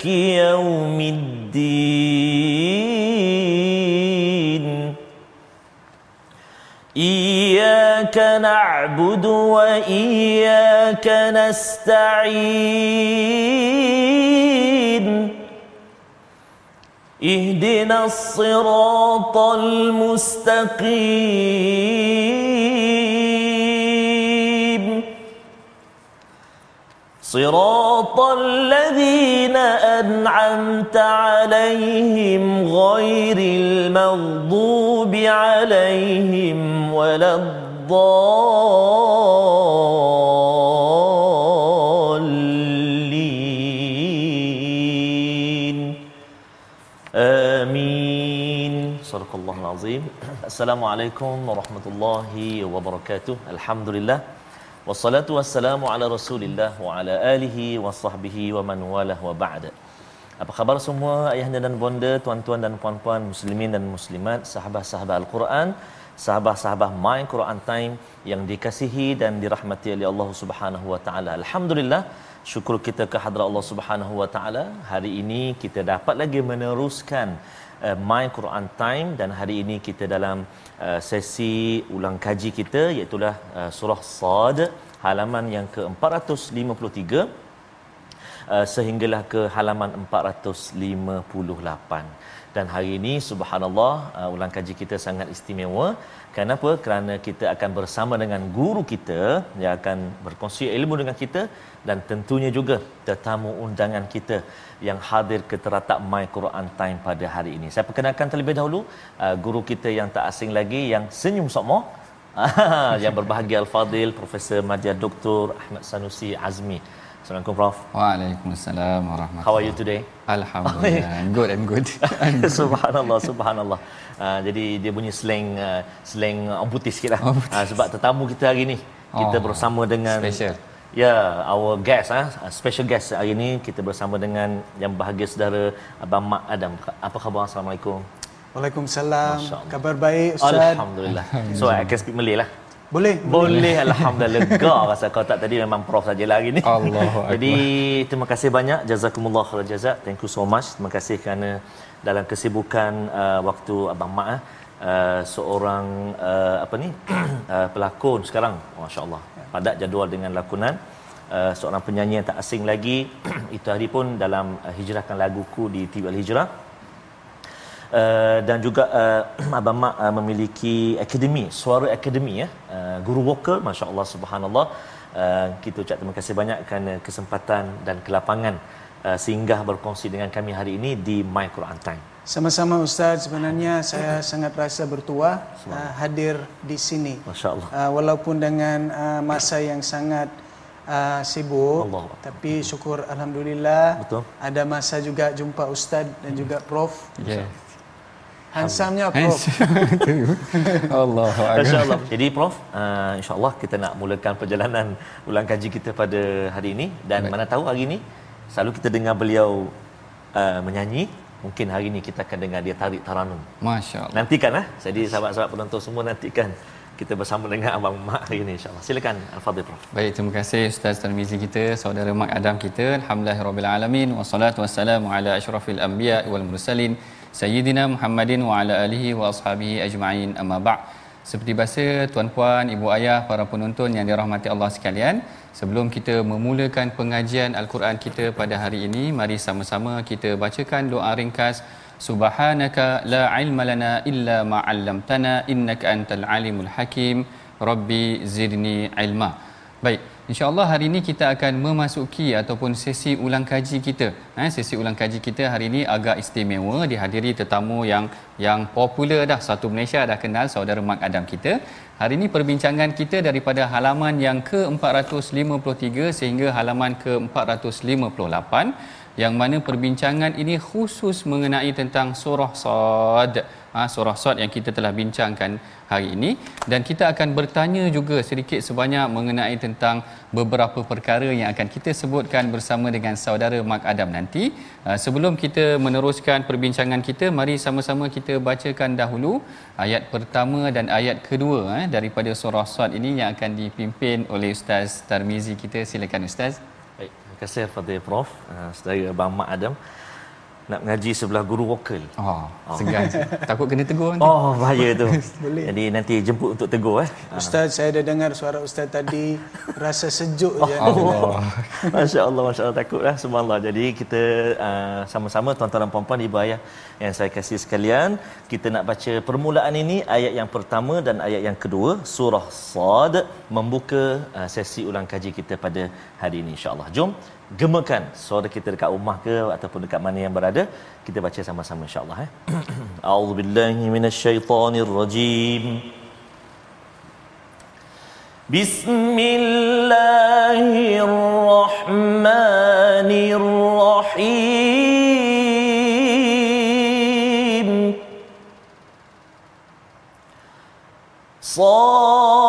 مالك يوم الدين. إياك نعبد وإياك نستعين. اهدنا الصراط المستقيم. صراط الذين أنعمت عليهم غير المغضوب عليهم ولا الضالين. آمين. صدق الله العظيم. السلام عليكم ورحمة الله وبركاته. الحمد لله. Wassalatu wassalamu ala rasulillah wa ala alihi wa sahbihi wa man walah wa ba'da. Apa khabar semua ayahanda dan bonda, tuan-tuan dan puan-puan muslimin dan muslimat, sahabat-sahabat Al-Quran, sahabat-sahabat My Quran Time yang dikasihi dan dirahmati oleh Allah Subhanahu wa taala. Alhamdulillah, syukur kita ke hadrat Allah Subhanahu wa taala. Hari ini kita dapat lagi meneruskan uh, My Quran Time dan hari ini kita dalam uh, sesi ulang kaji kita iaitu uh, surah Sad halaman yang ke-453. Uh, sehinggalah ke halaman 458 dan hari ini subhanallah uh, ulang kaji kita sangat istimewa kenapa kerana kita akan bersama dengan guru kita yang akan berkongsi ilmu dengan kita dan tentunya juga tetamu undangan kita yang hadir ke teratak My Quran Time pada hari ini. Saya perkenalkan terlebih dahulu uh, guru kita yang tak asing lagi yang senyum sokmo yang berbahagia Al-Fadil Profesor Madia Dr. Ahmad Sanusi Azmi. Assalamualaikum Prof. Waalaikumsalam warahmatullahi How are you today? Alhamdulillah. I'm good, I'm good. subhanallah, subhanallah. Uh, jadi dia punya slang uh, slang orang putih sikit lah. Uh, sebab tetamu kita hari ni kita Oh, bersama dengan special. Ya, yeah, our guest ah, uh, special guest hari ini kita bersama dengan yang bahagia saudara Abang Mak Adam. Apa khabar? Assalamualaikum. Waalaikumsalam. Kabar baik Ustaz? Alhamdulillah. So I can speak Malay lah. Boleh? Boleh alhamdulillah lega rasa kau tak tadi memang prof sajalah hari ni. Akbar. Jadi terima kasih banyak jazakumullah khair jazak. Thank you so much. Terima kasih kerana dalam kesibukan uh, waktu abang Mak eh, uh, seorang uh, apa ni uh, pelakon sekarang masya-Allah. Padat jadual dengan lakonan uh, seorang penyanyi yang tak asing lagi itu hari pun dalam uh, hijrahkan laguku di TV Al Hijrah Uh, dan juga uh, Abang Mak uh, memiliki akademi, suara akademi ya. Uh, guru vokal masya-Allah subhanallah. Uh, kita ucap terima kasih banyak kerana kesempatan dan kelapangan uh, singgah berkongsi dengan kami hari ini di My Quran Time. Sama-sama Ustaz. Sebenarnya saya sangat rasa bertuah uh, hadir di sini. Masya-Allah. Uh, walaupun dengan uh, masa yang sangat uh, sibuk Allah. tapi syukur alhamdulillah Betul. ada masa juga jumpa ustaz dan juga prof Yeah. Handsome-nya prof Allahu Akbar. Masya-Allah. Jadi Prof, uh, insya-Allah kita nak mulakan perjalanan ulang kaji kita pada hari ini dan Baik. mana tahu hari ini selalu kita dengar beliau uh, menyanyi, mungkin hari ini kita akan dengar dia tarik taranum. Masya-Allah. Nantikan lah. Jadi sahabat-sahabat penonton semua nantikan kita bersama dengan Abang Mak hari ini insya-Allah. Silakan Al-Fadhil Prof. Baik, terima kasih Ustaz Tarmizi kita, saudara Mak Adam kita. Alhamdulillahirabbil alamin wassalatu wassalamu ala asyrafil anbiya wal mursalin sayyidina Muhammadin wa ala alihi wa ashabihi ajma'in. Amma ba'd. Seperti biasa tuan-puan, ibu ayah, para penonton yang dirahmati Allah sekalian, sebelum kita memulakan pengajian Al-Quran kita pada hari ini, mari sama-sama kita bacakan doa ringkas Subhanaka la ilma lana illa ma 'allamtana innaka antal alimul hakim. Rabbi zidni ilma. Baik, insya-Allah hari ini kita akan memasuki ataupun sesi ulang kaji kita. Ha, sesi ulang kaji kita hari ini agak istimewa dihadiri tetamu yang yang popular dah satu Malaysia dah kenal saudara Mak Adam kita. Hari ini perbincangan kita daripada halaman yang ke-453 sehingga halaman ke-458 yang mana perbincangan ini khusus mengenai tentang surah Sad ha, surah Sad yang kita telah bincangkan hari ini dan kita akan bertanya juga sedikit sebanyak mengenai tentang beberapa perkara yang akan kita sebutkan bersama dengan saudara Mak Adam nanti. Ha, sebelum kita meneruskan perbincangan kita, mari sama-sama kita bacakan dahulu ayat pertama dan ayat kedua ha, daripada surah Sad ini yang akan dipimpin oleh Ustaz Tarmizi kita. Silakan Ustaz. Kasih kepada Prof. Uh, saudara Abang Mak Adam nak mengaji sebelah guru vokal. Oh, segan. Takut kena tegur nanti. Oh, bahaya tu. Boleh. Jadi nanti jemput untuk tegur eh. Ustaz, saya dah dengar suara Ustaz tadi rasa sejuk oh, je. Allah. Masya-Allah, masya-Allah takutlah subhanallah. Jadi kita uh, sama-sama tuan-tuan dan puan-puan ibu ayah yang saya kasih sekalian, kita nak baca permulaan ini ayat yang pertama dan ayat yang kedua. Surah Sad membuka uh, sesi ulang kaji kita pada hari ini insya-Allah. Jom gemakan suara kita dekat rumah ke ataupun dekat mana yang berada. Kita baca sama-sama insyaallah eh. A'udzubillahi minasyaitonirrajim. Bismillahirrahmanirrahim صاد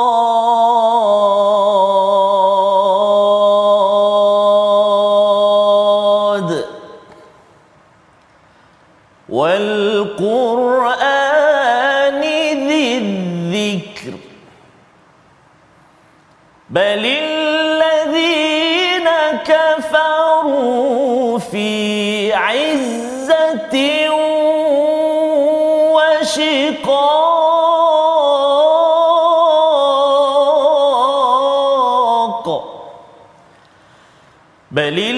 بل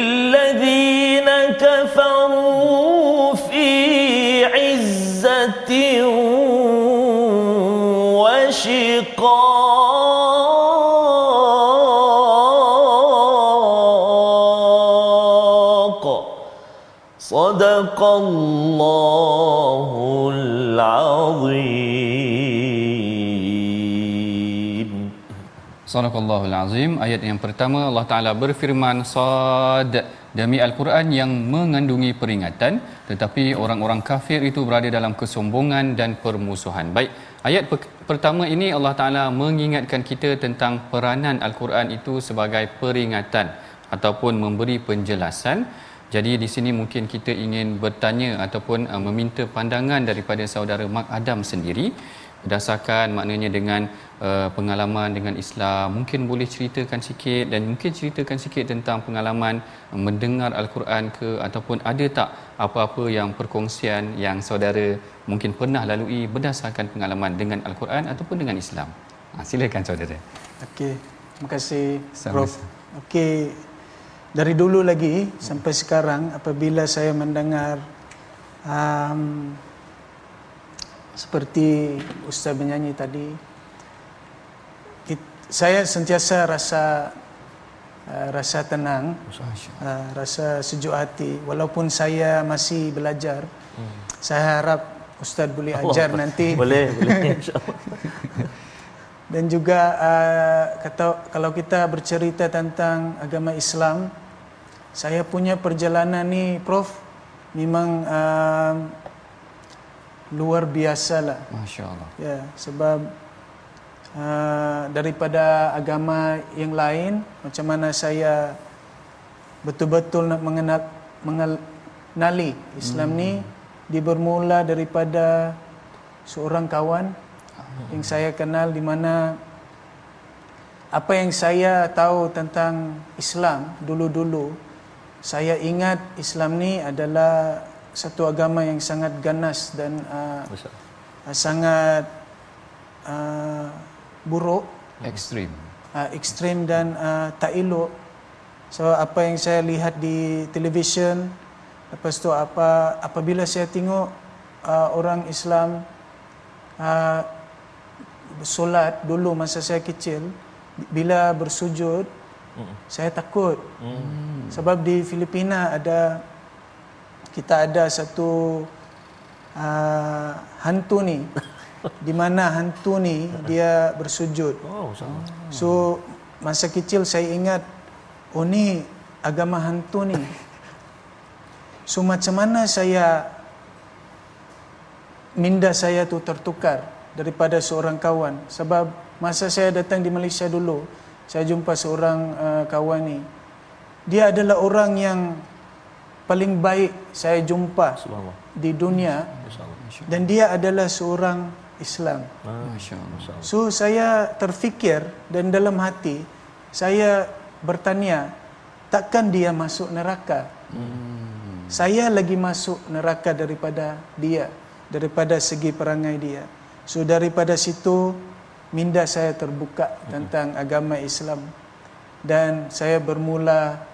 Subhanakallahul azim ayat yang pertama Allah Taala berfirman sad. Demi al-Quran yang mengandungi peringatan tetapi orang-orang kafir itu berada dalam kesombongan dan permusuhan. Baik ayat pe- pertama ini Allah Taala mengingatkan kita tentang peranan al-Quran itu sebagai peringatan ataupun memberi penjelasan. Jadi di sini mungkin kita ingin bertanya ataupun uh, meminta pandangan daripada saudara Mak Adam sendiri berdasarkan maknanya dengan uh, pengalaman dengan Islam mungkin boleh ceritakan sikit dan mungkin ceritakan sikit tentang pengalaman uh, mendengar al-Quran ke ataupun ada tak apa-apa yang perkongsian yang saudara mungkin pernah lalui berdasarkan pengalaman dengan al-Quran ataupun dengan Islam. Ha, silakan saudara. Okey, terima kasih Sama-sama. Prof. Okey, dari dulu lagi sampai sekarang apabila saya mendengar um, seperti Ustaz menyanyi tadi, saya sentiasa rasa uh, rasa tenang, uh, rasa sejuk hati. Walaupun saya masih belajar, saya harap Ustaz boleh ajar Allah. nanti. boleh boleh Dan juga uh, kata kalau kita bercerita tentang agama Islam, saya punya perjalanan ni, Prof, memang uh, luar biasa lah. Masya-Allah. Ya, sebab uh, daripada agama yang lain, macam mana saya betul-betul nak mengenal mengenali Islam ni, dia bermula daripada seorang kawan yang saya kenal di mana apa yang saya tahu tentang Islam dulu-dulu saya ingat Islam ni adalah satu agama yang sangat ganas dan uh, masyaallah sangat uh, buruk. Ekstrim. uh, ekstrim dan uh, tak elok. So apa yang saya lihat di televisyen lepas tu apa apabila saya tengok uh, orang Islam uh, solat dulu masa saya kecil bila bersujud saya takut. Sebab di Filipina ada kita ada satu uh, hantu ni. Di mana hantu ni dia bersujud. Oh So masa kecil saya ingat oh ni agama hantu ni. So macam mana saya minda saya tu tertukar daripada seorang kawan? Sebab masa saya datang di Malaysia dulu saya jumpa seorang uh, kawan ni. Dia adalah orang yang paling baik saya jumpa Subhanallah. di dunia dan dia adalah seorang Islam. Allah. So saya terfikir dan dalam hati saya bertanya takkan dia masuk neraka? Hmm. Saya lagi masuk neraka daripada dia daripada segi perangai dia. So daripada situ minda saya terbuka tentang agama Islam dan saya bermula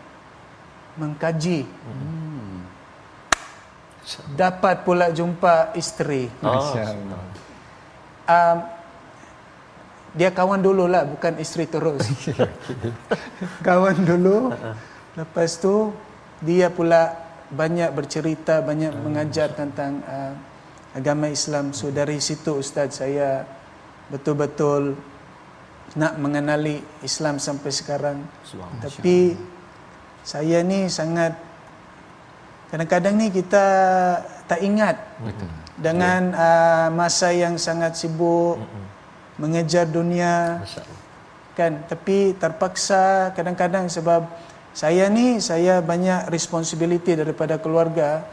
mengkaji. Hmm. Dapat pula jumpa isteri. Masya Allah. um, dia kawan dulu lah bukan isteri terus. Kawan dulu lepas tu dia pula banyak bercerita banyak mengajar tentang uh, agama Islam. So dari situ ustaz saya betul-betul nak mengenali Islam sampai sekarang. Tapi saya ni sangat kadang-kadang ni kita tak ingat Betul. dengan uh, masa yang sangat sibuk mengejar dunia. Kan? Tapi terpaksa kadang-kadang sebab saya ni saya banyak responsibility daripada keluarga.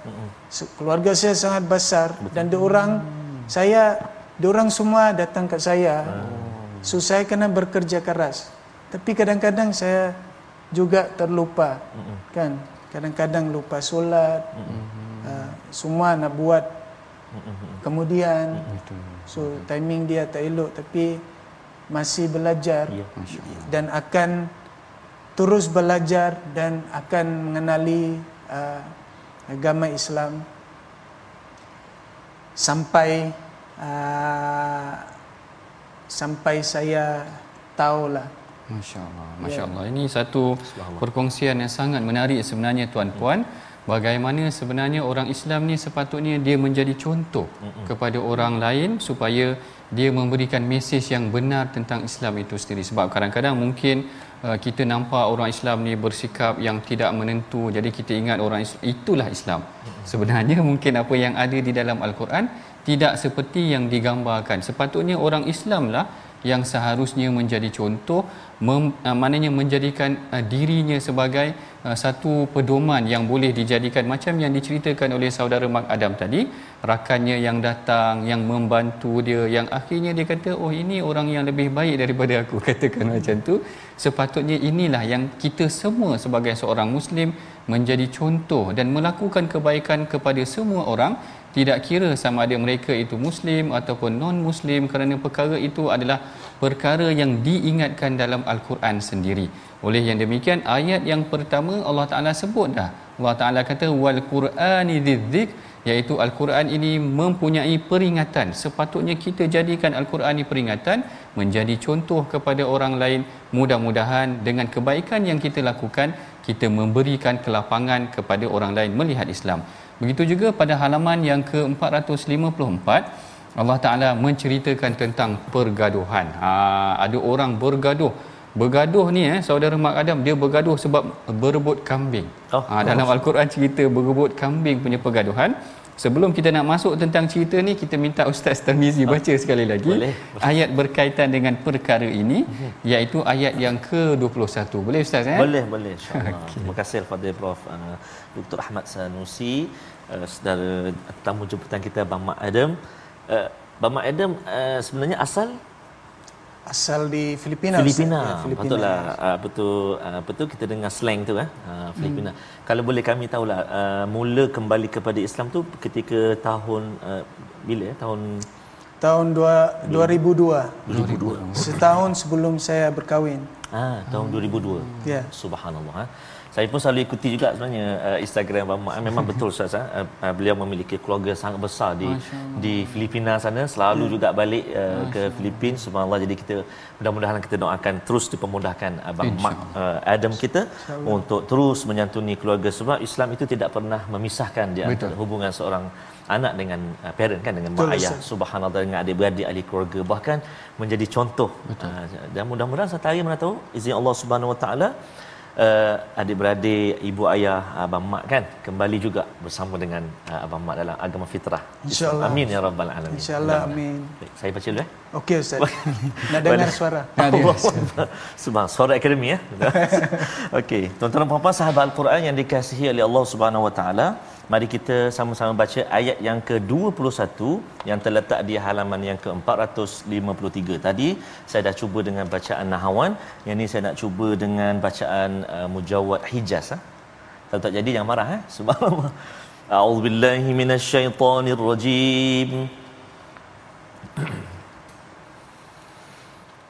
Se- keluarga saya sangat besar. Dan diorang saya diorang semua datang ke saya. So saya kena bekerja keras. Tapi kadang-kadang saya juga terlupa. Kan kadang-kadang lupa solat uh, semua nak buat. Kemudian so timing dia tak elok tapi masih belajar Ya. dan akan terus belajar dan akan mengenali uh, agama Islam sampai uh, sampai saya tahulah Masya Allah, Masya Allah. Ini satu perkongsian yang sangat menarik sebenarnya tuan-puan. Bagaimana sebenarnya orang Islam ni sepatutnya dia menjadi contoh kepada orang lain supaya dia memberikan mesej yang benar tentang Islam itu sendiri. Sebab kadang-kadang mungkin uh, kita nampak orang Islam ni bersikap yang tidak menentu. Jadi kita ingat orang Islam, itulah Islam. Sebenarnya mungkin apa yang ada di dalam Al-Quran tidak seperti yang digambarkan. Sepatutnya orang Islam lah yang seharusnya menjadi contoh mem, uh, maknanya menjadikan uh, dirinya sebagai uh, satu pedoman yang boleh dijadikan macam yang diceritakan oleh saudara Mak Adam tadi. Rakannya yang datang yang membantu dia yang akhirnya dia kata oh ini orang yang lebih baik daripada aku katakan macam tu. Sepatutnya inilah yang kita semua sebagai seorang muslim menjadi contoh dan melakukan kebaikan kepada semua orang tidak kira sama ada mereka itu muslim ataupun non muslim kerana perkara itu adalah perkara yang diingatkan dalam al-Quran sendiri. Oleh yang demikian ayat yang pertama Allah Taala sebut dah. Allah Taala kata wal Qur'ani dzikr iaitu al-Quran ini mempunyai peringatan. Sepatutnya kita jadikan al-Quran ini peringatan menjadi contoh kepada orang lain. Mudah-mudahan dengan kebaikan yang kita lakukan kita memberikan kelapangan kepada orang lain melihat Islam. Begitu juga pada halaman yang ke-454 Allah Taala menceritakan tentang pergaduhan. Ha ada orang bergaduh. Bergaduh ni eh saudara Mak Adam dia bergaduh sebab berebut kambing. Oh. ha dalam al-Quran cerita berebut kambing punya pergaduhan. Sebelum kita nak masuk tentang cerita ni kita minta Ustaz Tarmizi baca sekali lagi Boleh. ayat berkaitan dengan perkara ini iaitu ayat yang ke-21. Boleh Ustaz eh? Boleh, boleh insya-Allah. Okay. Terima kasih kepada Prof uh, Dr. Ahmad Sanusi uh, saudara tamu jemputan kita Bang Mak Adam. Uh, Bang Mak Adam uh, sebenarnya asal asal di Filipina Filipina. Ya, Betul lah. Uh, betul uh, betul kita dengar slang tu eh. Uh, Filipina. Hmm. Kalau boleh kami tahulah uh, mula kembali kepada Islam tu ketika tahun uh, bila ya? Tahun tahun dua, 2002 2002. setahun sebelum saya berkahwin Ah, tahun 2002. Ya. Subhanallah. Ha? Saya pun selalu ikuti juga sebenarnya uh, Instagram Abang Mak. Memang betul Ustaz. Uh, uh, beliau memiliki keluarga sangat besar di di Filipina sana. Selalu juga balik uh, ke Filipina. Subhanallah. Jadi kita mudah-mudahan kita doakan terus dipermudahkan Abang Mak uh, Adam kita untuk terus menyantuni keluarga. Sebab Islam itu tidak pernah memisahkan di antara hubungan seorang anak dengan uh, parent kan dengan mak Betul, ayah Ustaz. subhanallah dengan adik-beradik ahli keluarga bahkan menjadi contoh uh, dan mudah-mudahan satu hari mana tahu izin Allah Subhanahu Wa Taala uh, adik-beradik, ibu ayah, abang mak kan kembali juga bersama dengan uh, abang mak dalam agama fitrah. InsyaAllah. Amin ya rabbal alamin. InsyaAllah, amin. Baik, saya baca dulu eh. Okey Ustaz. Nak dengar suara. Subhan suara akademi ya. Okey, tuan-tuan dan puan-puan sahabat Al-Quran yang dikasihi oleh Allah Subhanahu Wa Taala, mari kita sama-sama baca ayat yang ke-21 yang terletak di halaman yang ke-453. Tadi saya dah cuba dengan bacaan Nahawan, yang ni saya nak cuba dengan bacaan uh, Mujawad Hijaz ah. Kalau tak jadi jangan marah eh. Subhanallah. A'udzubillahi minasyaitonirrajim.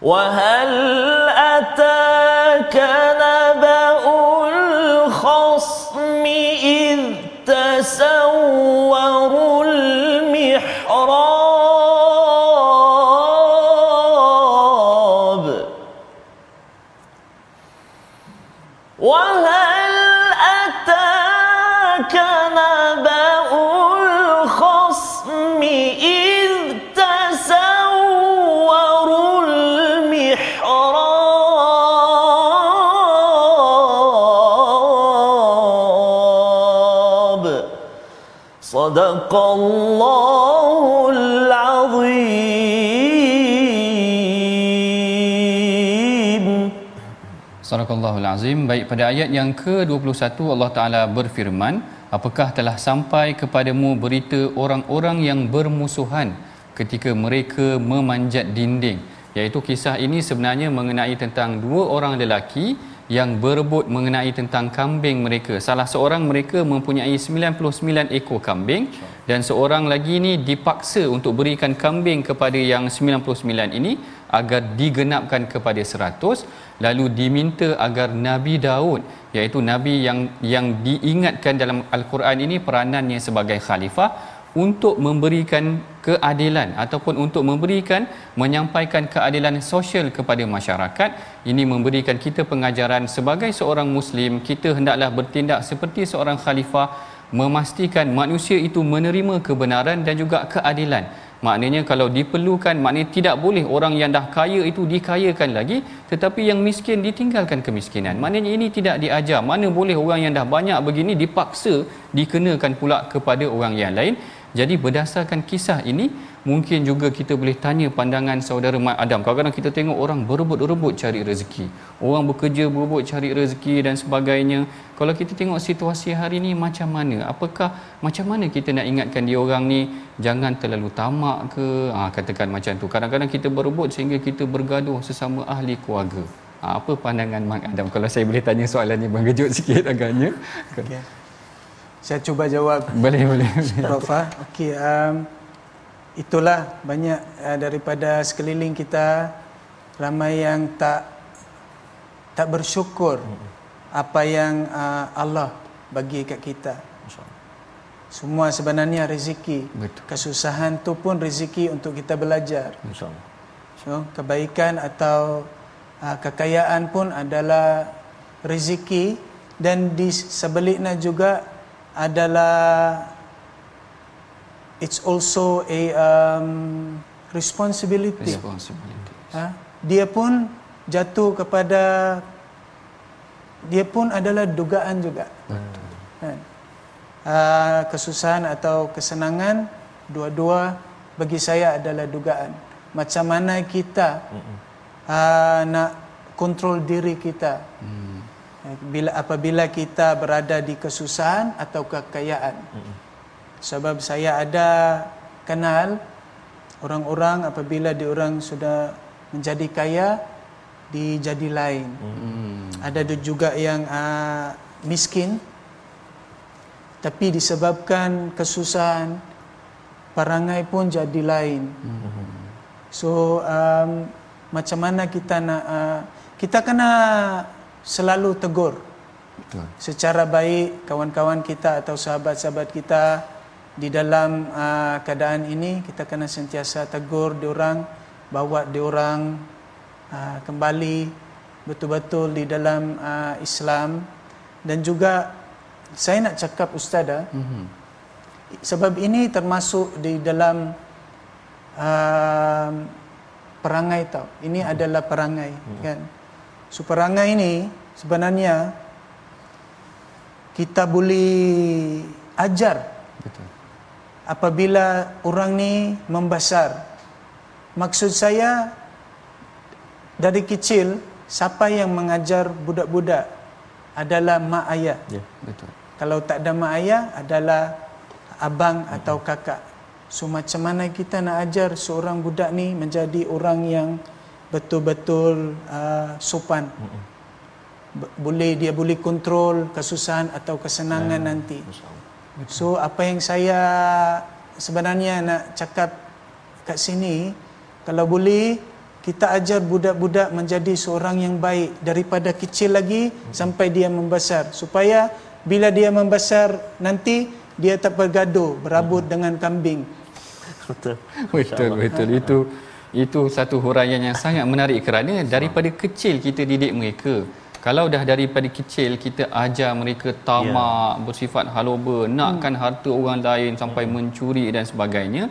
وهل أتاك نبأ الخصم إذ تسوروا صدق الله العظيم Sadaqallahul Azim. Baik pada ayat yang ke-21 Allah Taala berfirman, "Apakah telah sampai kepadamu berita orang-orang yang bermusuhan ketika mereka memanjat dinding?" Iaitu kisah ini sebenarnya mengenai tentang dua orang lelaki yang berebut mengenai tentang kambing mereka. Salah seorang mereka mempunyai 99 ekor kambing dan seorang lagi ni dipaksa untuk berikan kambing kepada yang 99 ini agar digenapkan kepada 100 lalu diminta agar Nabi Daud iaitu nabi yang yang diingatkan dalam al-Quran ini peranannya sebagai khalifah untuk memberikan keadilan ataupun untuk memberikan menyampaikan keadilan sosial kepada masyarakat. Ini memberikan kita pengajaran sebagai seorang muslim kita hendaklah bertindak seperti seorang khalifah memastikan manusia itu menerima kebenaran dan juga keadilan. Maknanya kalau diperlukan maknanya tidak boleh orang yang dah kaya itu dikayakan lagi tetapi yang miskin ditinggalkan kemiskinan. Maknanya ini tidak diajar. Mana boleh orang yang dah banyak begini dipaksa dikenakan pula kepada orang yang lain jadi berdasarkan kisah ini mungkin juga kita boleh tanya pandangan saudara Mat Adam. Kadang-kadang kita tengok orang berebut-rebut cari rezeki. Orang bekerja berebut cari rezeki dan sebagainya. Kalau kita tengok situasi hari ini macam mana? Apakah macam mana kita nak ingatkan dia orang ni jangan terlalu tamak ke? Ha, katakan macam tu. Kadang-kadang kita berebut sehingga kita bergaduh sesama ahli keluarga. Ha, apa pandangan Mak Adam? Kalau saya boleh tanya soalan ni mengejut sikit agaknya. Okey. Saya cuba jawab Boleh, boleh. Prof. ah. Okey, um, itulah banyak uh, daripada sekeliling kita ramai yang tak tak bersyukur apa yang uh, Allah bagi kat kita. Semua sebenarnya rezeki. Betul. Kesusahan tu pun rezeki untuk kita belajar. InsyaAllah. So, kebaikan atau uh, kekayaan pun adalah rezeki dan di sebaliknya juga adalah it's also a um, responsibility. Responsibility. Ha? Dia pun jatuh kepada dia pun adalah dugaan juga. Betul. Kan? Uh, kesusahan atau kesenangan dua-dua bagi saya adalah dugaan. Macam mana kita uh, nak kontrol diri kita. Hmm. Bila apabila kita berada di kesusahan atau kekayaan. Sebab saya ada kenal orang-orang apabila diorang sudah menjadi kaya dijadi lain. Ada juga yang uh, miskin tapi disebabkan kesusahan perangai pun jadi lain. So um, macam mana kita nak uh, kita kena selalu tegur. Betul. secara baik kawan-kawan kita atau sahabat-sahabat kita di dalam uh, keadaan ini kita kena sentiasa tegur diorang bawa diorang uh, kembali betul-betul di dalam uh, Islam. Dan juga saya nak cakap ustazah Mhm. sebab ini termasuk di dalam uh, perangai tau. Ini adalah perangai kan? so perangai ini sebenarnya kita boleh ajar Betul. apabila orang ni membesar. Maksud saya dari kecil siapa yang mengajar budak-budak adalah mak ayah. Ya. Betul. Kalau tak ada mak ayah adalah abang atau kakak. So macam mana kita nak ajar seorang budak ni menjadi orang yang betul-betul uh, sopan. Boleh dia boleh kontrol kesusahan atau kesenangan nanti. So apa yang saya sebenarnya nak cakap kat sini kalau boleh kita ajar budak-budak menjadi seorang yang baik daripada kecil lagi sampai dia membesar supaya bila dia membesar nanti dia tak bergaduh berabut dengan kambing. Betul. Betul betul itu itu satu huraian yang sangat menarik kerana daripada kecil kita didik mereka. Kalau dah daripada kecil kita ajar mereka tamak, bersifat haloba, nakkan harta orang lain sampai mencuri dan sebagainya,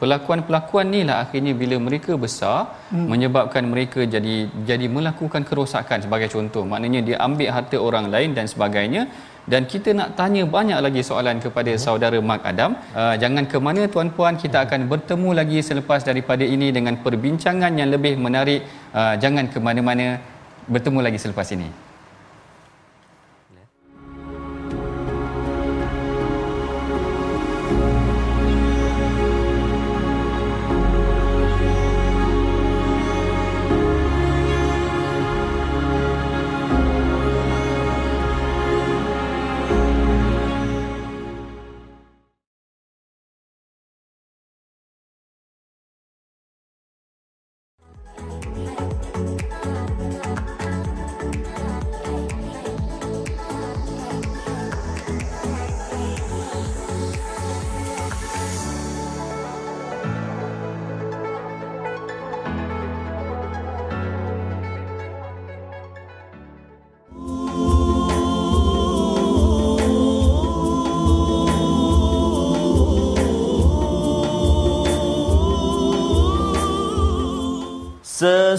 Pelakuan-pelakuan ni lah akhirnya bila mereka besar hmm. menyebabkan mereka jadi jadi melakukan kerosakan sebagai contoh. Maknanya dia ambil harta orang lain dan sebagainya dan kita nak tanya banyak lagi soalan kepada hmm. saudara Mak Adam. Uh, jangan ke mana tuan-puan kita akan bertemu lagi selepas daripada ini dengan perbincangan yang lebih menarik. Uh, jangan ke mana-mana bertemu lagi selepas ini.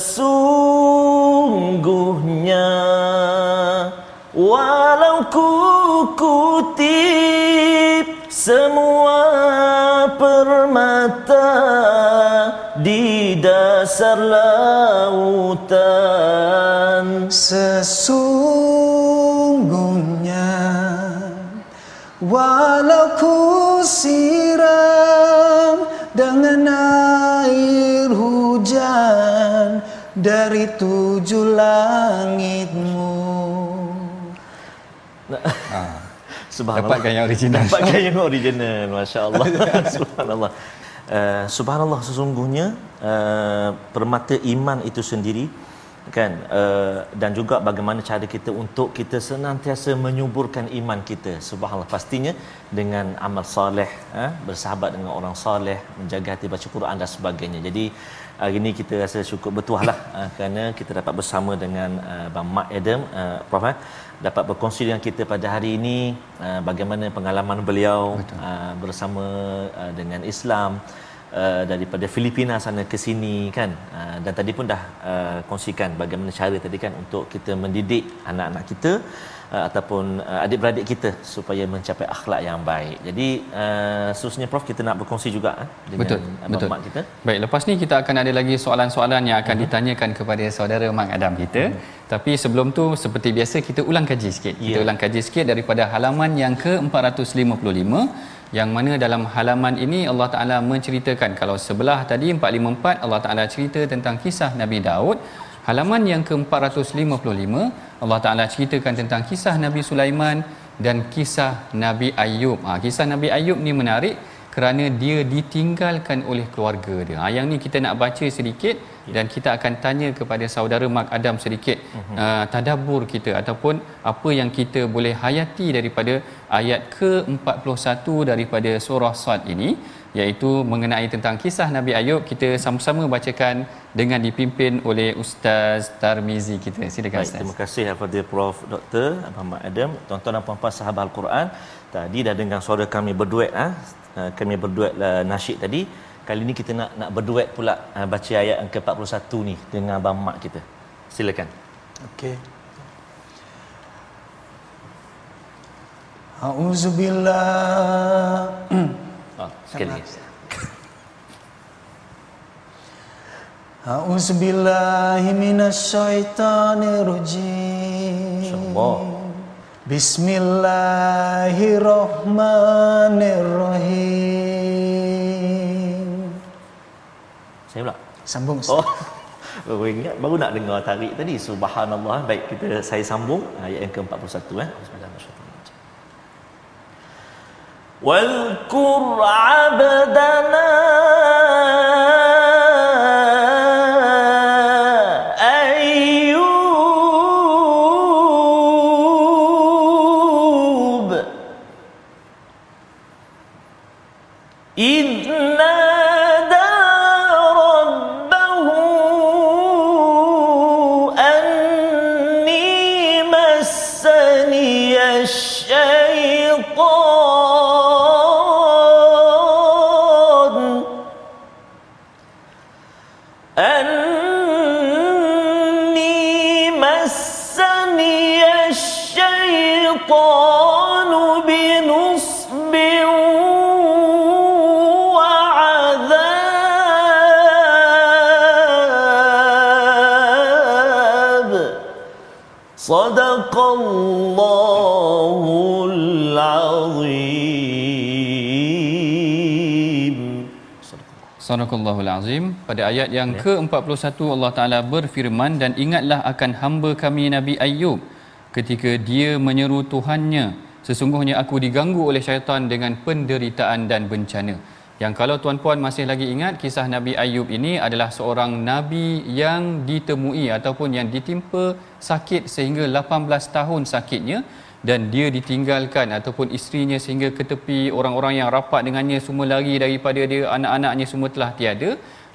Sesungguhnya Walau ku kutip Semua permata Di dasar lautan. Sesungguhnya Walau ku dari tujuh langitmu Subhanallah. Dapatkan yang original. Dapatkan yang original. Masya Allah. Subhanallah. Uh, Subhanallah sesungguhnya uh, permata iman itu sendiri kan uh, dan juga bagaimana cara kita untuk kita senantiasa menyuburkan iman kita subhanallah pastinya dengan amal soleh uh, bersahabat dengan orang soleh menjaga hati baca Quran dan sebagainya jadi hari ini kita rasa cukup bertuah lah uh, kerana kita dapat bersama dengan uh, Bang Mak Adam uh, Prof eh, dapat berkongsi dengan kita pada hari ini uh, bagaimana pengalaman beliau uh, bersama uh, dengan Islam uh, daripada Filipina sana ke sini kan? Uh, dan tadi pun dah uh, kongsikan bagaimana cara tadi kan untuk kita mendidik anak-anak kita uh, ataupun uh, adik-beradik kita supaya mencapai akhlak yang baik. Jadi uh, seterusnya prof kita nak berkongsi juga uh, dengan Betul, abang betul. mak kita. Baik, lepas ni kita akan ada lagi soalan-soalan yang akan uh-huh. ditanyakan kepada saudara Mak Adam kita. Uh-huh. Tapi sebelum tu seperti biasa kita ulang kaji sikit. Yeah. Kita Ya. ulang kaji sikit daripada halaman yang ke-455 yang mana dalam halaman ini Allah Taala menceritakan kalau sebelah tadi 454 Allah Taala cerita tentang kisah Nabi Daud. Halaman yang ke-455 Allah Taala ceritakan tentang kisah Nabi Sulaiman dan kisah Nabi Ayub. Ha, kisah Nabi Ayub ni menarik kerana dia ditinggalkan oleh keluarga dia. Ha, yang ni kita nak baca sedikit dan kita akan tanya kepada saudara Mak Adam sedikit uh-huh. uh, tadabbur kita ataupun apa yang kita boleh hayati daripada ayat ke-41 daripada surah Sad ini iaitu mengenai tentang kisah Nabi Ayub kita sama-sama bacakan dengan dipimpin oleh Ustaz Tarmizi kita. Silakan Baik, Ustaz. terima kasih kepada Prof Dr. Muhammad Adam, tuan-tuan dan puan-puan sahabat Al-Quran. Tadi dah dengar suara kami berduet ah. Ha? Kami berduet uh, nasyid tadi. Kali ni kita nak nak berduet pula uh, baca ayat yang ke-41 ni dengan abang mak kita. Silakan. Okey. A'udzubillah. Ah, sekali. أعوذ بالله من الشيطان Saya pula? Sambung Ustaz. Oh. Baru ingat baru nak dengar tarik tadi. Subhanallah. Baik kita saya sambung. Ah, ayat yang ke-41 eh. Bismillahirrahmanirrahim wal qur Sadaqallahul Azim. Pada ayat yang ya. ke-41 Allah Taala berfirman dan ingatlah akan hamba kami Nabi Ayub ketika dia menyeru Tuhannya. Sesungguhnya aku diganggu oleh syaitan dengan penderitaan dan bencana. Yang kalau tuan-puan masih lagi ingat kisah Nabi Ayub ini adalah seorang nabi yang ditemui ataupun yang ditimpa sakit sehingga 18 tahun sakitnya dan dia ditinggalkan ataupun isterinya sehingga ke tepi orang-orang yang rapat dengannya semua lari daripada dia anak-anaknya semua telah tiada.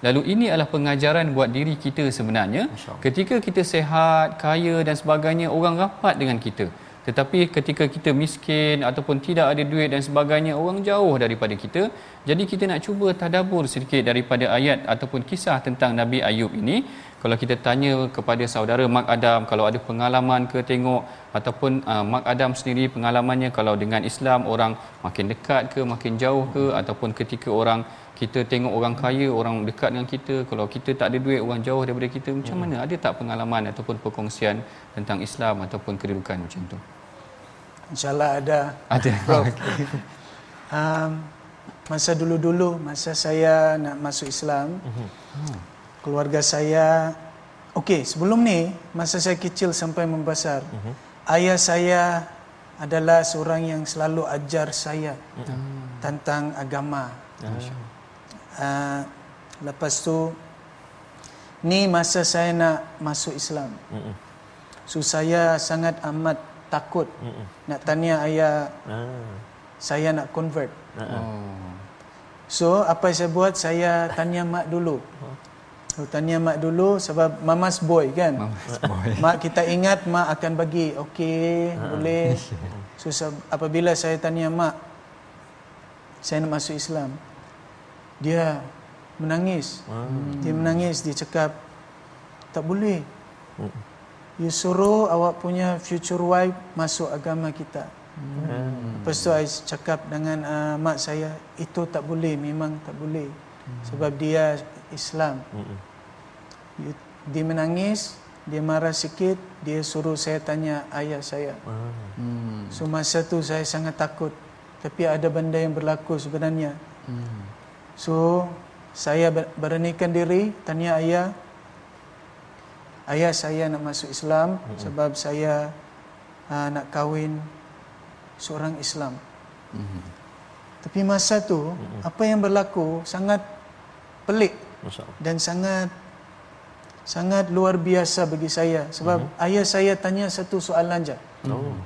Lalu ini adalah pengajaran buat diri kita sebenarnya. Ketika kita sehat kaya dan sebagainya orang rapat dengan kita. Tetapi ketika kita miskin ataupun tidak ada duit dan sebagainya orang jauh daripada kita. Jadi kita nak cuba tadabbur sedikit daripada ayat ataupun kisah tentang Nabi Ayub ini kalau kita tanya kepada saudara Mak Adam kalau ada pengalaman ke tengok ataupun uh, Mak Adam sendiri pengalamannya kalau dengan Islam orang makin dekat ke makin jauh ke ataupun ketika orang kita tengok orang kaya orang dekat dengan kita kalau kita tak ada duit orang jauh daripada kita macam mana? Ada tak pengalaman ataupun perkongsian tentang Islam ataupun kedudukan macam tu? InsyaAllah ada. ada. Prof. um, masa dulu-dulu, masa saya nak masuk Islam, keluarga saya, okey sebelum ni, masa saya kecil sampai membesar, ayah saya adalah seorang yang selalu ajar saya tentang agama. Uh, lepas tu, ni masa saya nak masuk Islam. So saya sangat amat takut nak tanya ayah ah. saya nak convert. oh So apa saya buat? Saya tanya mak dulu. So, tanya mak dulu sebab mamas boy kan. Mamas boy. Mak kita ingat mak akan bagi okey boleh. So apabila saya tanya mak saya nak masuk Islam. Dia menangis. Dia menangis dia cakap tak boleh. You suruh awak punya future wife masuk agama kita. Hmm. Lepas tu saya cakap dengan uh, mak saya, itu tak boleh, memang tak boleh. Sebab dia Islam. You, dia menangis, dia marah sikit, dia suruh saya tanya ayah saya. hmm So masa tu saya sangat takut. Tapi ada benda yang berlaku sebenarnya. hmm So saya ber- beranikan diri tanya ayah. Ayah saya nak masuk Islam mm-hmm. sebab saya uh, nak kahwin seorang Islam. Mhm. Tapi masa tu mm-hmm. apa yang berlaku sangat pelik masyaallah dan sangat sangat luar biasa bagi saya sebab mm-hmm. ayah saya tanya satu soalan je. oh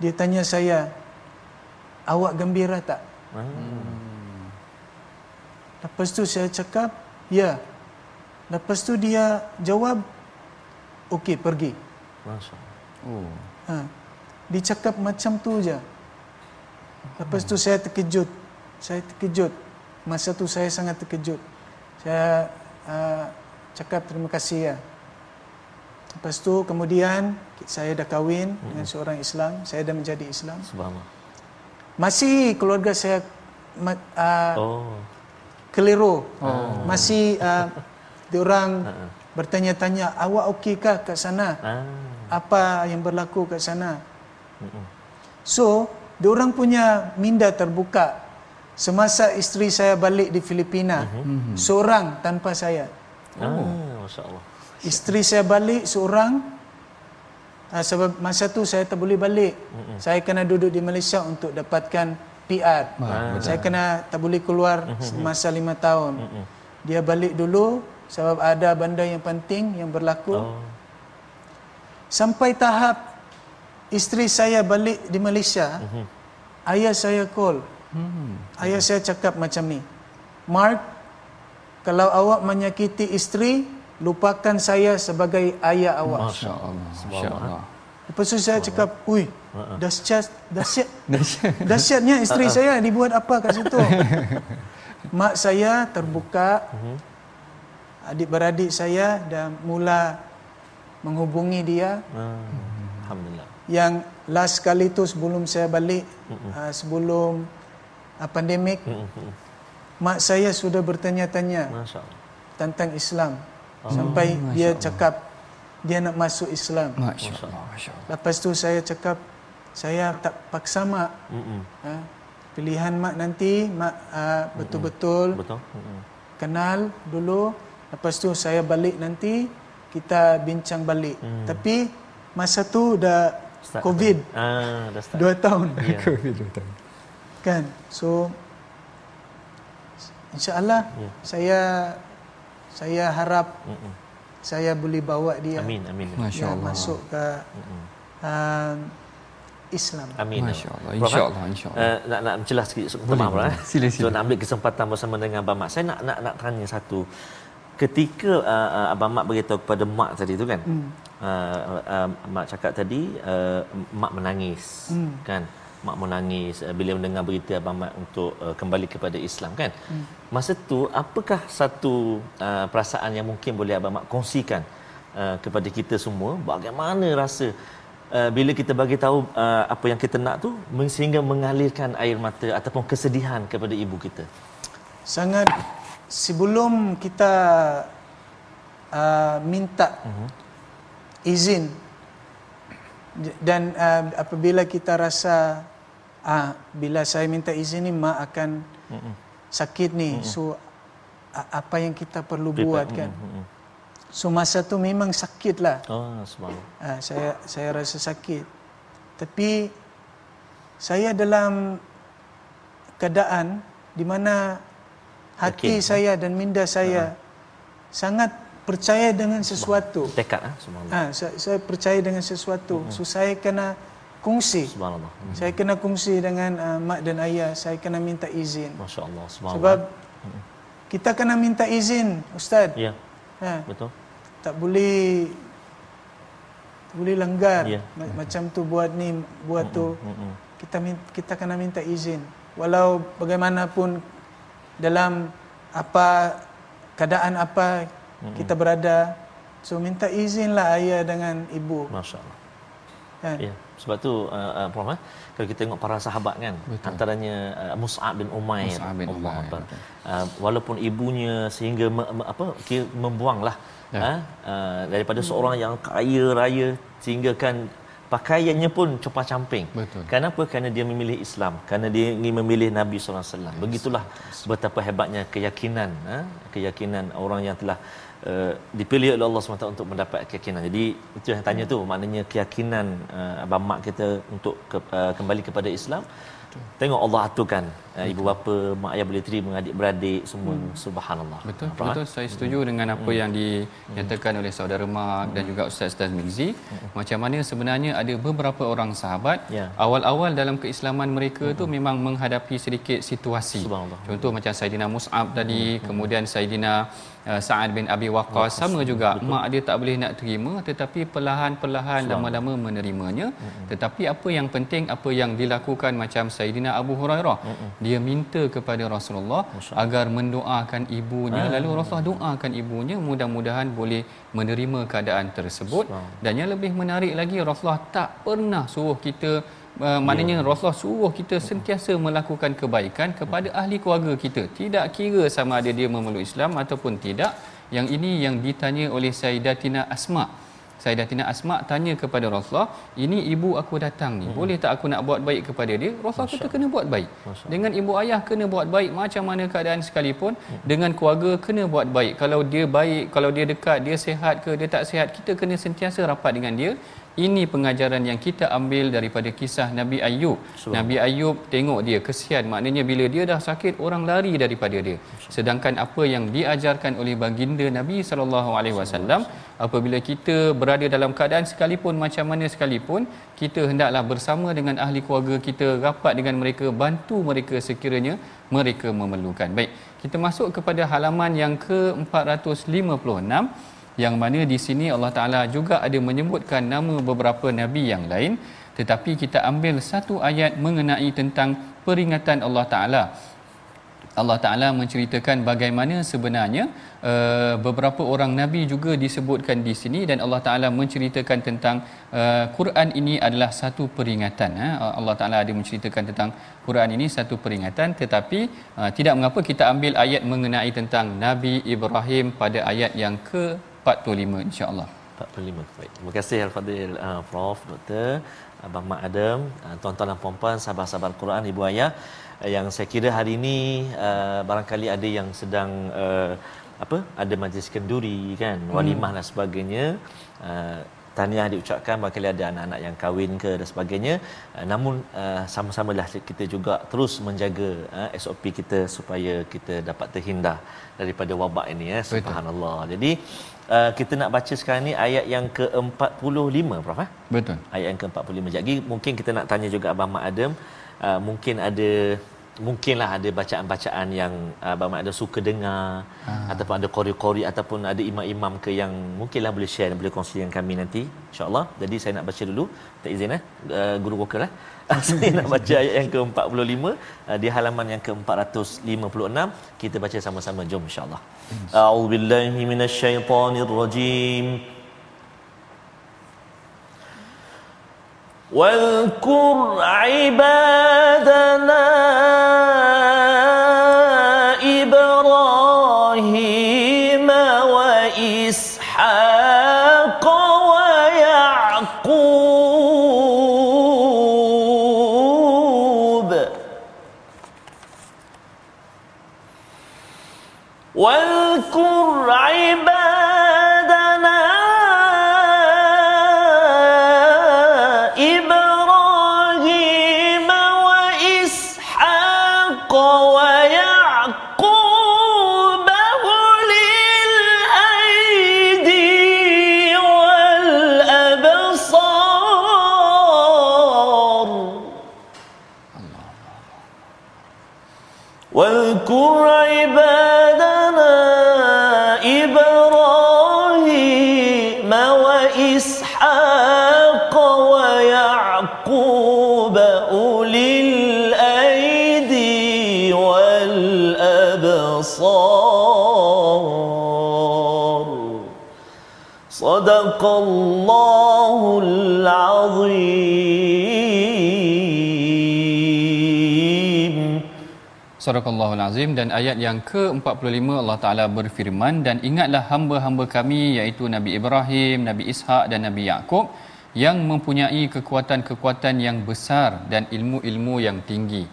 Dia tanya saya awak gembira tak? ah. Lepas tu saya cakap, ya. Lepas tu dia jawab, okey pergi. masyaallah oh Ha. Dia cakap macam tu je. Lepas tu saya terkejut. Saya terkejut. Masa tu saya sangat terkejut. Saya uh, cakap terima kasih ya. Lepas tu kemudian saya dah kahwin dengan seorang Islam. Saya dah menjadi Islam. subhanallah Masih keluarga saya uh, Oh. keliru. Masih uh, diorang bertanya-tanya, awak okey-kah kat sana? Ah. Apa yang berlaku kat sana? So, diorang punya minda terbuka. Semasa isteri saya balik di Filipina, seorang tanpa saya. Ah, masya-Allah. Isteri saya balik seorang uh, sebab masa tu saya tak boleh balik. Mm-hmm. Saya kena duduk di Malaysia untuk dapatkan PR. Ah, saya kena tak boleh keluar semasa lima tahun. Mm-mm. Dia balik dulu sebab ada benda yang penting yang berlaku. Oh. Sampai tahap isteri saya balik di Malaysia, Mhm. ayah saya call. Ayah saya cakap macam ni. Mark, kalau awak menyakiti isteri, lupakan saya sebagai ayah awak. Masya Allah. Masya Allah. Lepas tu saya cakap, ui, dahsyat, dahsyat, Dahsyat. dahsyatnya isteri saya dibuat apa kat situ. Mak saya terbuka, adik-beradik saya dah mula menghubungi dia. Ah. Alhamdulillah. Yang last kali tu sebelum saya balik, uh, sebelum uh, pandemik, Mm-mm. Mak saya sudah bertanya-tanya Masya-Allah. tentang Islam. Sampai dia cakap dia nak masuk Islam. Masya Allah. Masya Allah. Lepas tu saya cakap saya tak paksa mak. Mm-mm. Ha? Pilihan mak nanti mak uh, betul-betul Betul? Mm-mm. kenal dulu. Lepas tu saya balik nanti kita bincang balik. Tapi masa tu dah Start. COVID Ah, dah start. dua tahun Ya. kan. So insya-Allah Ya. saya saya harap Mm-mm. saya boleh bawa dia Amin, amin. Masya ya, Allah. masuk ke Mm-mm. uh, Islam. Amin. Masya Allah. Prof, InsyaAllah. InsyaAllah. Uh, nak nak mencelah sikit maaf boleh. eh. Sila, sila. So nak ambil kesempatan bersama dengan Abang Mat. Saya nak nak nak tanya satu. Ketika uh, uh, Abang Mat beritahu kepada mak tadi tu kan. Hmm. Uh, uh, mak cakap tadi uh, mak menangis Hmm. kan. Mak menangis uh, bila mendengar berita Abang Mat untuk uh, kembali kepada Islam kan. Hmm. Masa tu apakah satu uh, perasaan yang mungkin boleh Abang Mat kongsikan uh, kepada kita semua bagaimana rasa uh, bila kita bagi tahu uh, apa yang kita nak tu sehingga mengalirkan air mata ataupun kesedihan kepada ibu kita. Sangat sebelum kita uh, minta Mhm. izin dan uh, apabila kita rasa ah bila saya minta izin ni mak akan sakit ni so a- apa yang kita perlu Prepare. buat kan Mhm. so masa tu memang sakit lah Oh, subhanallah. Ah, saya saya rasa sakit. Tapi saya dalam keadaan di mana hati Yakin, saya dan minda saya sangat percaya dengan sesuatu. Tekad ah, subhanallah. Ah, saya, saya percaya dengan sesuatu. So saya kena kongsi. Subhanallah. Mhm. Saya kena kongsi dengan uh, mak dan ayah. Saya kena minta izin. Masya-Allah, subhanallah. Sebab kita kena minta izin, ustaz. ya, Ha, betul. tak boleh tak boleh langgar Ya. Ma- macam tu buat ni buat tu Mhm. kita min- kita kena minta izin walau bagaimanapun dalam apa keadaan apa kita berada so minta izinlah ayah dengan ibu Masya-Allah. kan Ya, sebab tu uh, uh, Prof eh, kalau kita tengok para sahabat kan, Betul. antaranya uh, Mus'ab bin Umair. Mus'ab bin Allah Umair, Akbar. betul. Uh, walaupun ibunya sehingga me, me, apa kira membuanglah Ya. ha, uh, daripada seorang yang kaya raya sehingga kan pakaiannya pun compang-camping. Betul. Kenapa? Kerana dia memilih Islam, kerana dia ingin memilih Nabi sallallahu alaihi wasallam. Begitulah betapa hebatnya keyakinan, ha? keyakinan orang yang telah uh, dipilih oleh Allah SWT untuk mendapat keyakinan. Jadi itu yang tanya tu, maknanya keyakinan uh, abang mak kita untuk ke, uh, kembali kepada Islam. Tengok Allah aturkan uh, ibu bapa, mak ayah boleh terima adik-beradik semua subhanallah. Betul, Apa, betul. Saya setuju dengan apa yang dinyatakan oleh saudara Mak dan juga Ustaz Ustaz Migzi. Macam mana sebenarnya ada beberapa orang sahabat Ya. awal-awal dalam keislaman mereka tu memang menghadapi sedikit situasi. Subhanallah. Contoh macam Saidina Mus'ab tadi, kemudian Saidina uh, Sa'ad bin Abi Waqqas. Sama juga mak dia tak boleh nak terima tetapi perlahan-perlahan lama-lama menerimanya. Tetapi apa yang penting apa yang dilakukan macam Saidina Abu Hurairah, dia minta kepada Rasulullah agar mendoakan ibunya. Lalu Rasulullah doakan ibunya mudah-mudahan boleh menerima keadaan tersebut. Dan yang lebih menarik lagi Rasulullah tak pernah suruh kita uh, maknanya yeah. Rasulullah suruh kita sentiasa melakukan kebaikan kepada ahli keluarga kita tidak kira sama ada dia memeluk Islam ataupun tidak yang ini yang ditanya oleh Sayyidatina Asma' Sayyidatina Asma tanya kepada Rasulullah, "Ini ibu aku datang ni, hmm. boleh tak aku nak buat baik kepada dia?" Rasulullah kata kena buat baik. Masya dengan ibu ayah kena buat baik macam mana keadaan sekalipun, hmm. dengan keluarga kena buat baik. Kalau dia baik, kalau dia dekat, dia sihat ke, dia tak sihat, kita kena sentiasa rapat dengan dia ini pengajaran yang kita ambil daripada kisah Nabi Ayub. Nabi Ayub tengok dia kesian, maknanya bila dia dah sakit orang lari daripada dia. Sedangkan apa yang diajarkan oleh baginda Nabi sallallahu alaihi wasallam, apabila kita berada dalam keadaan sekalipun macam mana sekalipun, kita hendaklah bersama dengan ahli keluarga kita, rapat dengan mereka, bantu mereka sekiranya mereka memerlukan. Baik, kita masuk kepada halaman yang ke-456 yang mana di sini Allah Taala juga ada menyebutkan nama beberapa nabi yang lain. Tetapi kita ambil satu ayat mengenai tentang peringatan Allah Taala. Allah Taala menceritakan bagaimana sebenarnya uh, beberapa orang nabi juga disebutkan di sini dan Allah Taala menceritakan tentang uh, Quran ini adalah satu peringatan. Uh. Allah Taala ada menceritakan tentang Quran ini satu peringatan. Tetapi tidak mengapa kita ambil ayat mengenai tentang Nabi Ibrahim pada ayat yang ke 45 insya-Allah. 45. Baik. Terima kasih Al-Fadil uh, Prof Dr. Abang Mak Adam, uh, tuan-tuan dan puan-puan sahabat-sahabat Quran Ibu Ayah uh, yang saya kira hari ini uh, barangkali ada yang sedang uh, apa ada majlis kenduri kan walimah hmm. dan sebagainya uh, tahniah diucapkan barangkali ada anak-anak yang kahwin ke dan sebagainya uh, namun uh, sama-samalah kita juga terus menjaga uh, SOP kita supaya kita dapat terhindar daripada wabak ini ya subhanallah jadi Uh, kita nak baca sekarang ni ayat yang ke-45 Prof eh? Betul. Ayat yang ke-45. Jadi mungkin kita nak tanya juga Abang Mak Adam, uh, mungkin ada mungkinlah ada bacaan-bacaan yang uh, Abang Mak Adam suka dengar ha. ataupun ada qori-qori ataupun ada imam-imam ke yang mungkinlah boleh share dan boleh kongsi dengan kami nanti insya-Allah. Jadi saya nak baca dulu. Tak izin eh uh, guru vokal eh. saya nak baca ayat yang ke-45 uh, di halaman yang ke-456. Kita baca sama-sama jom insya-Allah. A'udzu billahi واذكر عبادنا واذكر عبادنا إبراهيم وإسحاق ويعقوب أولي الأيدي والأبصار. صدق الله Surakallahul Azim dan ayat yang ke-45 Allah Ta'ala berfirman dan ingatlah hamba-hamba kami iaitu Nabi Ibrahim, Nabi Ishaq dan Nabi Yakub yang mempunyai kekuatan-kekuatan yang besar dan ilmu-ilmu yang tinggi.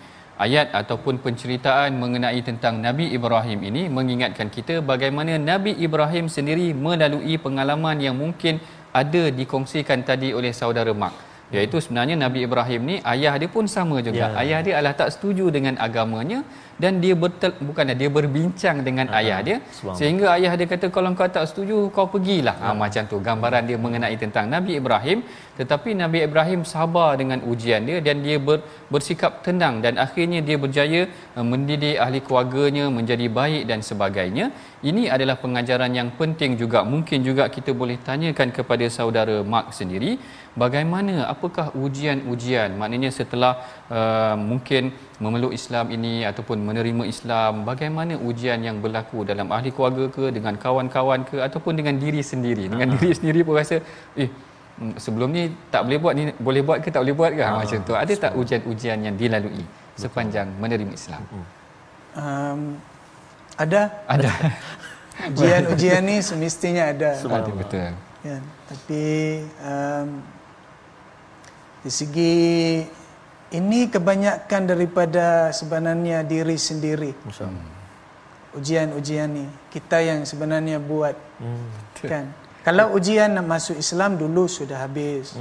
Ayat ataupun penceritaan mengenai tentang Nabi Ibrahim ini mengingatkan kita bagaimana Nabi Ibrahim sendiri melalui pengalaman yang mungkin ada dikongsikan tadi oleh saudara Mak. Iaitu sebenarnya Nabi Ibrahim ni ayah dia pun sama juga. Ya. Ayah dia adalah tak setuju dengan agamanya dan dia betul bukan dia berbincang dengan uh ayah dia. sehingga ayah dia kata kalau kau tak setuju kau pergilah. Uh ha, macam tu gambaran dia mengenai tentang Nabi Ibrahim. Tetapi Nabi Ibrahim sabar dengan ujian dia dan dia ber, bersikap tenang dan akhirnya dia berjaya uh, mendidik ahli keluarganya menjadi baik dan sebagainya. Ini adalah pengajaran yang penting juga. Mungkin juga kita boleh tanyakan kepada saudara Mark sendiri bagaimana apakah ujian-ujian? Maknanya setelah uh, mungkin memeluk Islam ini ataupun menerima Islam bagaimana ujian yang berlaku dalam ahli keluarga ke dengan kawan-kawan ke ataupun dengan diri sendiri? Dengan diri sendiri pun rasa eh mm, sebelum ni tak boleh buat ni boleh buat ke tak boleh buat ke? Ha, macam tu. Ada tak ujian-ujian yang dilalui sepanjang menerima Islam? Um, ada. Ada. Ujian-ujian ni semestinya ada. ada betul. Ya, tapi um, di segi ini kebanyakan daripada sebenarnya diri sendiri. Ujian-ujian ni kita yang sebenarnya buat Hmm. kan. Kalau ujian nak masuk Islam dulu sudah habis.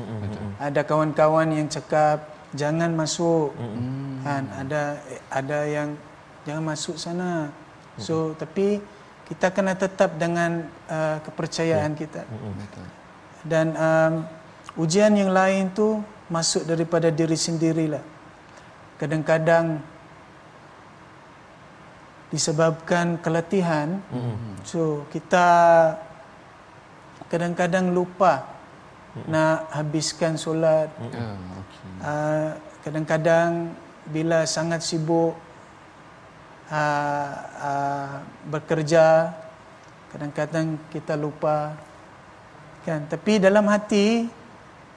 Ada kawan-kawan yang cakap jangan masuk. Kan ada ada yang jangan masuk sana. So tapi kita kena tetap dengan uh, kepercayaan kita. betul Dan um, ujian yang lain tu masuk daripada diri sendirilah. Kadang-kadang disebabkan keletihan, so kita kadang-kadang lupa nak habiskan solat. Ah, okey Uh, kadang-kadang bila sangat sibuk uh, uh, bekerja, kadang-kadang kita lupa kan. Tapi dalam hati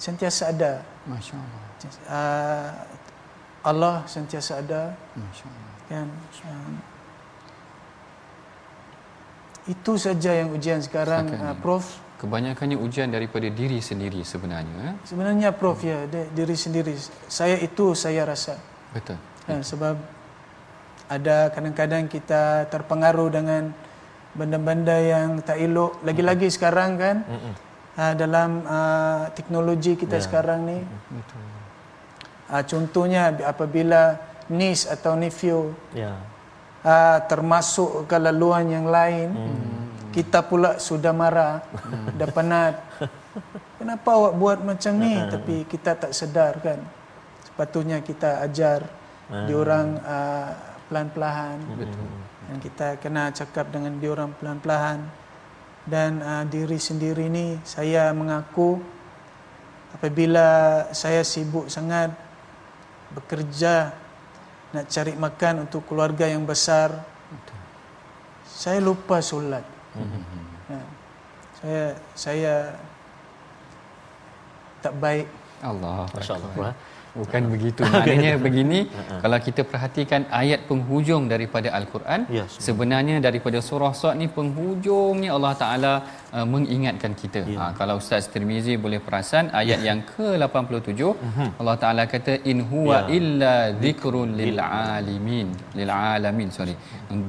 sentiasa ada. masya-Allah Uh, Allah sentiasa ada masya-Allah kan. Um, itu saja yang ujian sekarang uh. Prof. kebanyakannya ujian daripada diri sendiri sebenarnya eh? Sebenarnya Prof ya di- diri sendiri. Saya itu saya rasa. betul Kan, sebab ada kadang-kadang kita terpengaruh dengan benda-benda yang tak elok. Lagi-lagi sekarang kan uh, dalam uh, teknologi kita sekarang ni. betul Uh, contohnya apabila niece atau nephew Ya. uh, termasuk ke laluan yang lain, kita pula sudah marah, dah penat. Kenapa awak buat macam ni? Tapi kita tak sedar kan. Sepatutnya kita ajar diorang uh, pelan-pelan. Dan kita kena cakap dengan diorang pelan-pelan. Dan uh, diri sendiri ni saya mengaku apabila saya sibuk sangat bekerja nak cari makan untuk keluarga yang besar saya lupa solat. Ya. Saya saya tak baik. Allah Masya-Allah. Bukan begitu. Maknanya begini, kalau kita perhatikan ayat penghujung daripada Al-Quran, Ya, sebenarnya daripada surah Sad ni penghujungnya Allah Taala uh, mengingatkan kita. Ya. Ha, kalau Ustaz Tirmizi boleh perasan ayat yang ke-87, Allah Taala kata in huwa Ya. illa dzikrun lil alimin, lil alamin, sorry.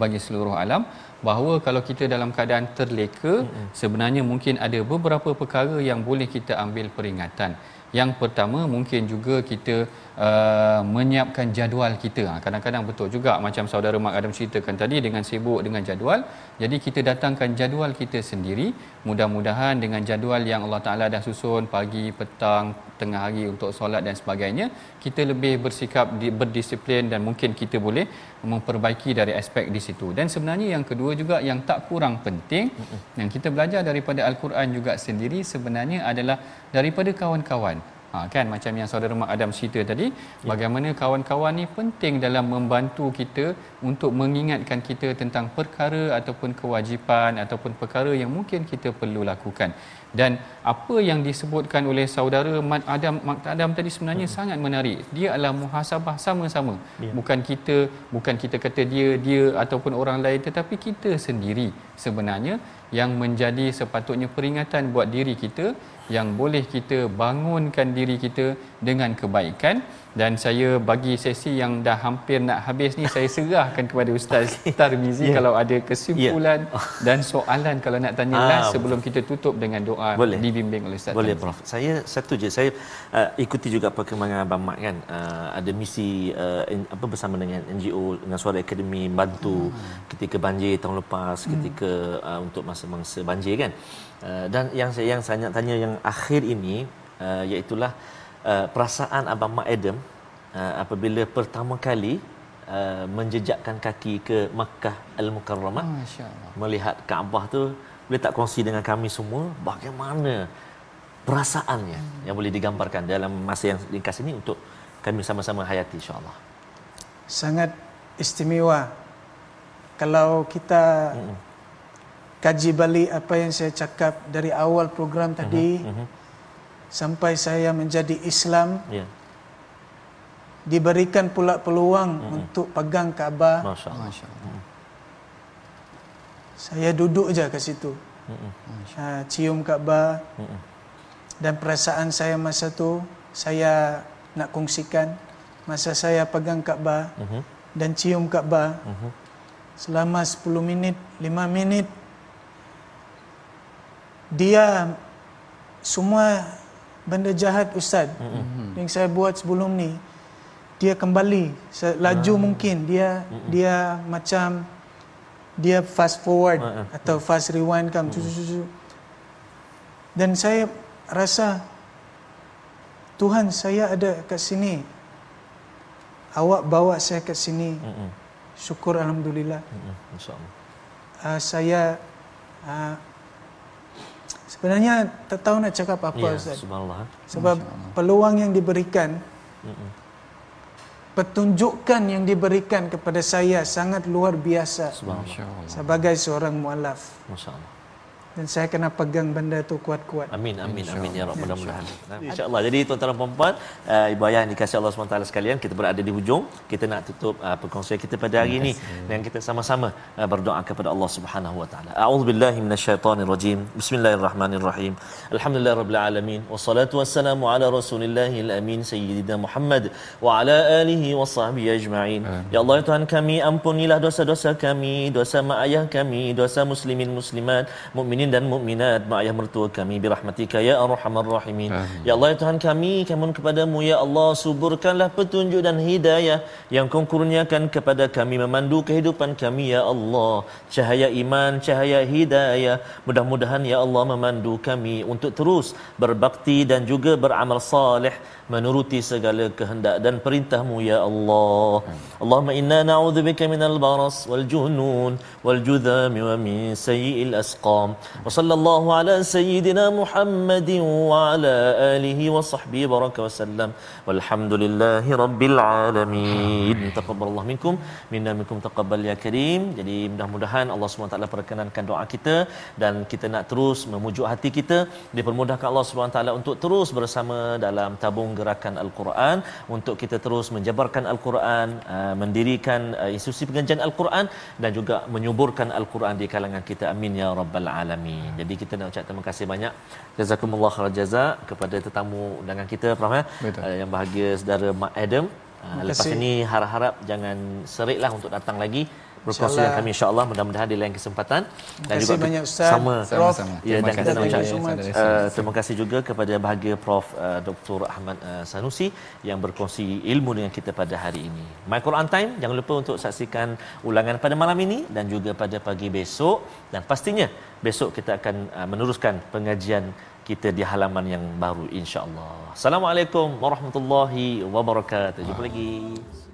Bagi seluruh alam bahawa kalau kita dalam keadaan terleka sebenarnya mungkin ada beberapa perkara yang boleh kita ambil peringatan. Yang pertama mungkin juga kita uh, menyiapkan jadual kita. Ha, kadang-kadang betul juga macam saudara Mak Adam ceritakan tadi dengan sibuk dengan jadual. Jadi kita datangkan jadual kita sendiri. Mudah-mudahan dengan jadual yang Allah Taala dah susun pagi, petang, tengah hari untuk solat dan sebagainya, kita lebih bersikap di, berdisiplin dan mungkin kita boleh memperbaiki dari aspek di situ. Dan sebenarnya yang kedua juga yang tak kurang penting yang kita belajar daripada al-Quran juga sendiri sebenarnya adalah daripada kawan-kawan. Ha, kan macam yang saudara Mak Adam cerita tadi ya. bagaimana kawan-kawan ni penting dalam membantu kita untuk mengingatkan kita tentang perkara ataupun kewajipan ataupun perkara yang mungkin kita perlu lakukan dan apa yang disebutkan oleh saudara Mat Adam Mak Adam tadi sebenarnya hmm. sangat menarik dia adalah muhasabah sama-sama ya. bukan kita bukan kita kata dia dia ataupun orang lain tetapi kita sendiri sebenarnya yang menjadi sepatutnya peringatan buat diri kita yang boleh kita bangunkan diri kita dengan kebaikan dan saya bagi sesi yang dah hampir nak habis ni saya serahkan kepada Ustaz Tarmizi yeah. kalau ada kesimpulan yeah. dan soalan kalau nak tanya Ah, lah sebelum kita tutup dengan doa Boleh. dibimbing oleh Ustaz Boleh Tarmizi. Prof. Saya satu je saya uh, ikuti juga perkembangan Abang Mat kan. Uh, ada misi uh, in, apa bersama dengan NGO dengan Suara Akademi bantu hmm. ketika banjir tahun lepas ketika uh, untuk masa-masa banjir kan. Uh, dan yang saya yang saya nak tanya yang akhir ini uh, iaitu uh, perasaan Abang Mat Adam uh, apabila pertama kali uh, menjejakkan kaki ke Makkah Al-Mukarramah Masya-Allah. melihat Kaabah tu boleh tak kongsi dengan kami semua bagaimana perasaannya yang boleh digambarkan dalam masa yang ringkas ini untuk kami sama-sama hayati insya-Allah. Sangat istimewa kalau kita kaji balik apa yang saya cakap dari awal program tadi sampai saya menjadi Islam Ya. diberikan pula peluang untuk pegang Kaabah Masya-Allah. Masya-Allah. saya duduk je kat situ Mm-mm. ha, cium Kaabah Mm-mm. dan perasaan saya masa tu saya nak kongsikan masa saya pegang Kaabah Mhm. dan cium Kaabah Mhm. selama 10 minit 5 minit dia semua benda jahat ustaz mm-hmm. yang saya buat sebelum ni dia kembali laju Ah. mungkin dia mm-hmm. dia macam dia fast forward ah. atau fast rewind kan mm-hmm. dan saya rasa Tuhan saya ada kat sini awak bawa saya kat sini Mm-mm. syukur alhamdulillah Mm-mm. Masya-Allah. uh, saya uh, sebenarnya tak tahu nak cakap apa Ya, Ustaz. subhanallah. Sebab peluang yang diberikan Mm-mm. pertunjukan yang diberikan kepada saya sangat luar biasa sebagai seorang mualaf Masya-Allah. Dan saya kena pegang benda tu kuat-kuat. Amin amin amin ya rabbal mudah-mudahan. Insya-Allah. Jadi tuan-tuan dan puan-puan, uh, ibu ayah yang dikasihi Allah SWT sekalian, kita berada di hujung. Kita nak tutup uh, perkongsian kita pada hari ini dan kita sama-sama uh, berdoa kepada Allah Subhanahu wa taala. A'udzubillahi minasyaitonir rajim. Bismillahirrahmanirrahim. Alhamdulillahirabbil alamin. Wassalatu wassalamu ala rasulillahil amin sayyidina Muhammad wa ala alihi wa sahbihi ajma'in. Ya Allah ya Tuhan kami, ampunilah dosa-dosa kami, dosa mak ayah kami, dosa muslimin muslimat, mukminin dan mukminat, mak ayah mertua kami birahmatika ya arhamar rahimin. Ya Allah ya Tuhan kami, kami kepadamu ya Allah suburkanlah petunjuk dan hidayah yang kau kurniakan kepada kami memandu kehidupan kami ya Allah. Cahaya iman, cahaya hidayah. Mudah-mudahan ya Allah memandu kami untuk terus berbakti dan juga beramal saleh menuruti segala kehendak dan perintahmu ya Allah. Allahumma inna na'udzubika minal baras wal junun wal judham wa min sayyi'il asqam. Sallallahu ala sayyidina Muhammadin wa ala alihi wa sahbihi baraka wa sallam. Walhamdulillahi rabbil alamin. Taqabbalallahu minkum minna minkum taqabbal ya karim. Jadi mudah-mudahan Allah SWT perkenankan doa kita dan kita nak terus memujuk hati kita dipermudahkan Allah SWT untuk terus bersama dalam tabung gerakan Al-Quran untuk kita terus menjabarkan Al-Quran, uh, mendirikan uh, institusi pengajian Al-Quran dan juga menyuburkan Al-Quran di kalangan kita. Amin ya rabbal alamin. Jadi kita nak ucap terima kasih banyak. Jazakumullah khair jaza kepada tetamu undangan kita Prof ya. Betul. Uh, yang bahagia saudara Mak Adam. Uh, Terima lepas kasih. ini harap-harap jangan seriklah untuk datang lagi berkongsi dengan kami insya-Allah mudah-mudahan di lain kesempatan Terima kasih banyak Ustaz. sama Prof. Sama-sama. Ya, dan kita nak so much. uh, terima kasih juga kepada bahagia Prof uh, Dr. Ahmad uh, Sanusi yang berkongsi ilmu dengan kita pada hari ini. My Quran Time jangan lupa untuk saksikan ulangan pada malam ini dan juga pada pagi besok dan pastinya besok kita akan uh, meneruskan pengajian kita di halaman yang baru insya-Allah. Assalamualaikum warahmatullahi wabarakatuh. Jumpa lagi.